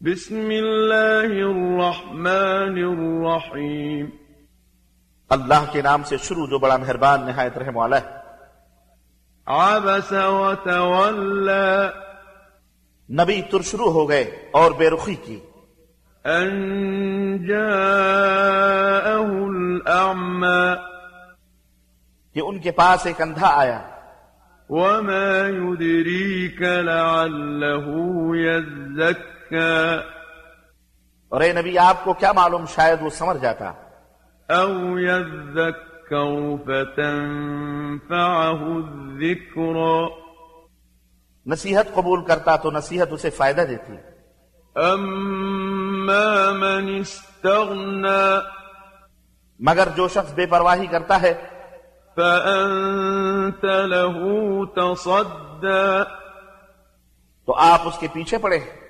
بسم الله الرحمن الرحيم اللہ کے نام سے شروع جو بڑا مہربان نہایت رحم والا ہے۔ عبس وتولى نبی تر شروع ہو گئے اور بے رخی کی۔ أن جاءه الأعمى کہ ان کے پاس ایک اندھا آیا۔ وما يدريك لعله يزكى اور اے نبی آپ کو کیا معلوم؟ شاید وہ سمر جاتا۔ أو يذكر فتنفعه الذكرى نصیحت قبول کرتا تو نصیحت اسے فائدہ دیتی۔ أما من استغنى مگر جو شخص بے پرواہی کرتا ہے فأنت له تصدى تو آپ اس کے پیچھے پڑے۔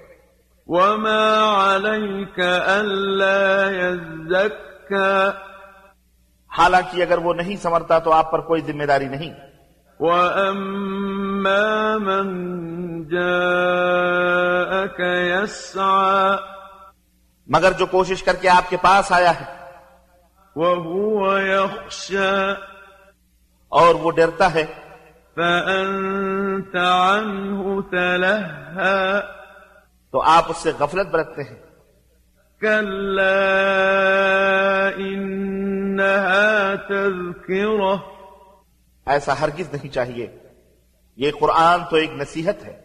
وما عليك ألا يزكى حالانکہ اگر وہ نہیں سمرتا تو آپ پر کوئی ذمہ داری نہیں۔ وأما من جاءك يسعى مگر جو کوشش کر کے آپ کے پاس آیا ہے۔ وهو يخشى اور وہ ڈرتا ہے۔ فأنت عنه تلهى تو آپ اس سے غفلت برتتے ہیں۔ ایسا ہرگز نہیں چاہیے۔ یہ قرآن تو ایک نصیحت ہے۔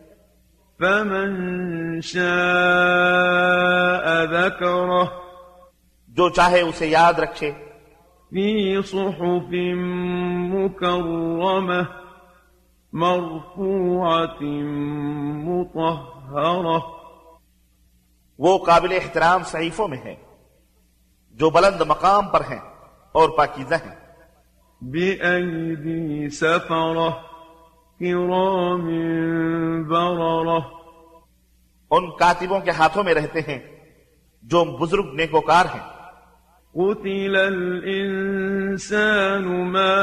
فمن شاء ذكره۔ جو چاہے اسے یاد رکھے۔ في صحف مكرمة۔ مرفوعة مطهرة۔ وہ قابل احترام صحیفوں میں ہے جو بلند مقام پر ہیں اور پاکیزہ ہیں۔ بأيدي سفرة كرام بررة ان کاتبوں کے ہاتھوں میں رہتے ہیں جو بزرگ نیکوکار ہیں۔ قتل الإنسان ما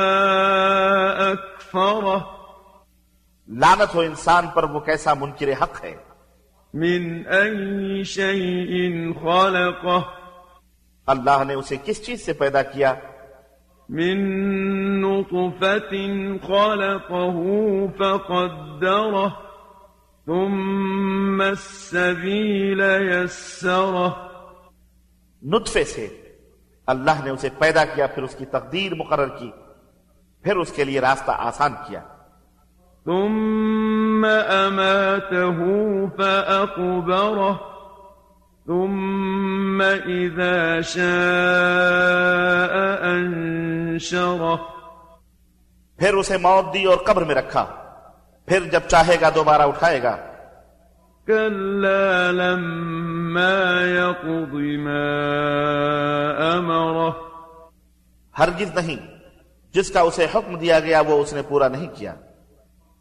أكفره۔ لانت ہو انسان پر وہ کیسا منکر حق ہے۔ من أي شيء خلقه. اللہ نے اسے کس چیز سے پیدا کیا؟ من نطفة خلقه فقدره ثم السبيل يسره. نطفے سے اللہ نے اسے پیدا کیا پھر اس کی تقدیر مقرر کی پھر اس کے لیے راستہ آسان کیا۔ ثم أماته فأقبره ثم إذا شاء أنشره پھر اسے موت دی اور قبر میں رکھا۔ پھر جب چاہے گا دوبارہ اٹھائے گا۔ كلا لما يقض ما أمره ہرگز نہیں۔ جس کا اسے حکم دیا گیا وہ اس نے پورا نہیں کیا۔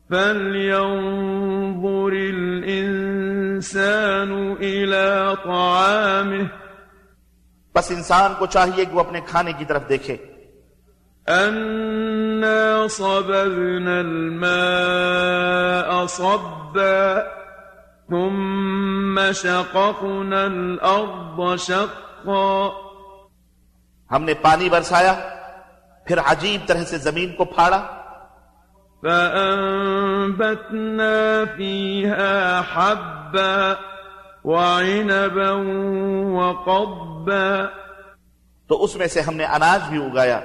فلينظر الإنسان إلى طعامه بس انسان کو چاہیے کہ وہ اپنے کھانے کی طرف دیکھے۔ أنا صببنا الماء صبا ثم شققنا الأرض شقا ہم نے پانی برسایا پھر عجیب طرح سے زمین کو پھاڑا۔ فأنبتنا فيها حبا وعنبا وقضبا. تو اس میں سے ہم نے اناج بھی اگایا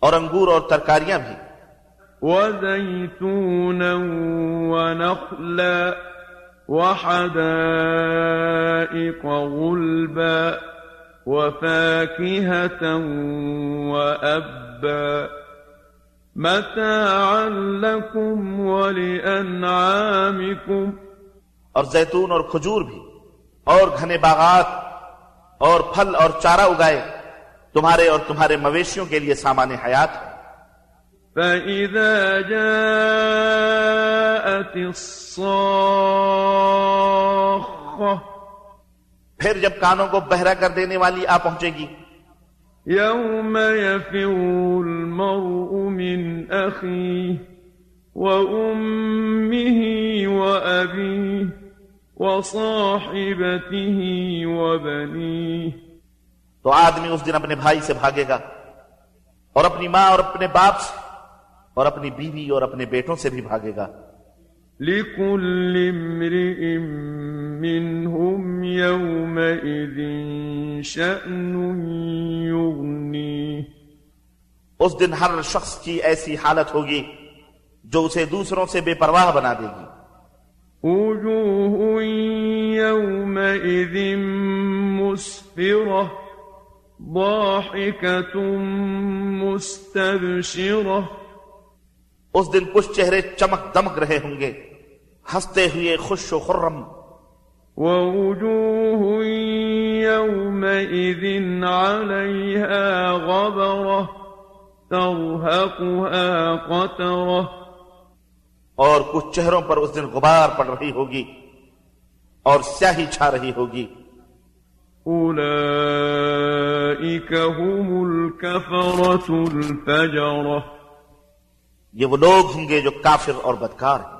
اور انگور اور ترکاریاں بھی۔ وزيتونا ونخلا وحدائق غلبا وفاكهة وأبا. متاعا لكم ولأنعامكم اور زیتون اور کھجور بھی اور گھنے باغات اور پھل اور چارہ اگائے تمہارے اور تمہارے مویشیوں کے لیے سامان حیات ہے فإذا جاءت الصاخة پھر جب کانوں کو بہرا کر دینے والی آ پہنچے گی۔ يوم يفر المرء من أخيه وأمه وأبيه وصاحبته وبنيه تو آدمی اس دن اپنے بھائی سے بھاگے گا اور اپنی ماں اور اپنے باپ سے اور اپنی بیوی اور اپنے بیٹوں سے بھی بھاگے گا۔ لكل امرئ منهم يومئذ شأن اس دن ہر شخص کی ایسی حالت ہوگی جو اسے دوسروں سے بے پرواہ بنا دے گی۔ وجوه يومئذ مسفرة ضاحكة مستبشرة. اس دن کچھ چہرے چمک دمک رہے ہوں گے ہنستے ہوئے خوش و خرم۔ ووجوه يومئذ عليها غبرة ترهقها قترة۔ اور کچھ چہروں پر اس دن غبار پڑ رہی ہوگی اور سیاہی چھا رہی ہوگی۔ أولئك هم الكفرة الفجرة۔ یہ وہ لوگ ہوں گے جو کافر اور بدکار ہیں۔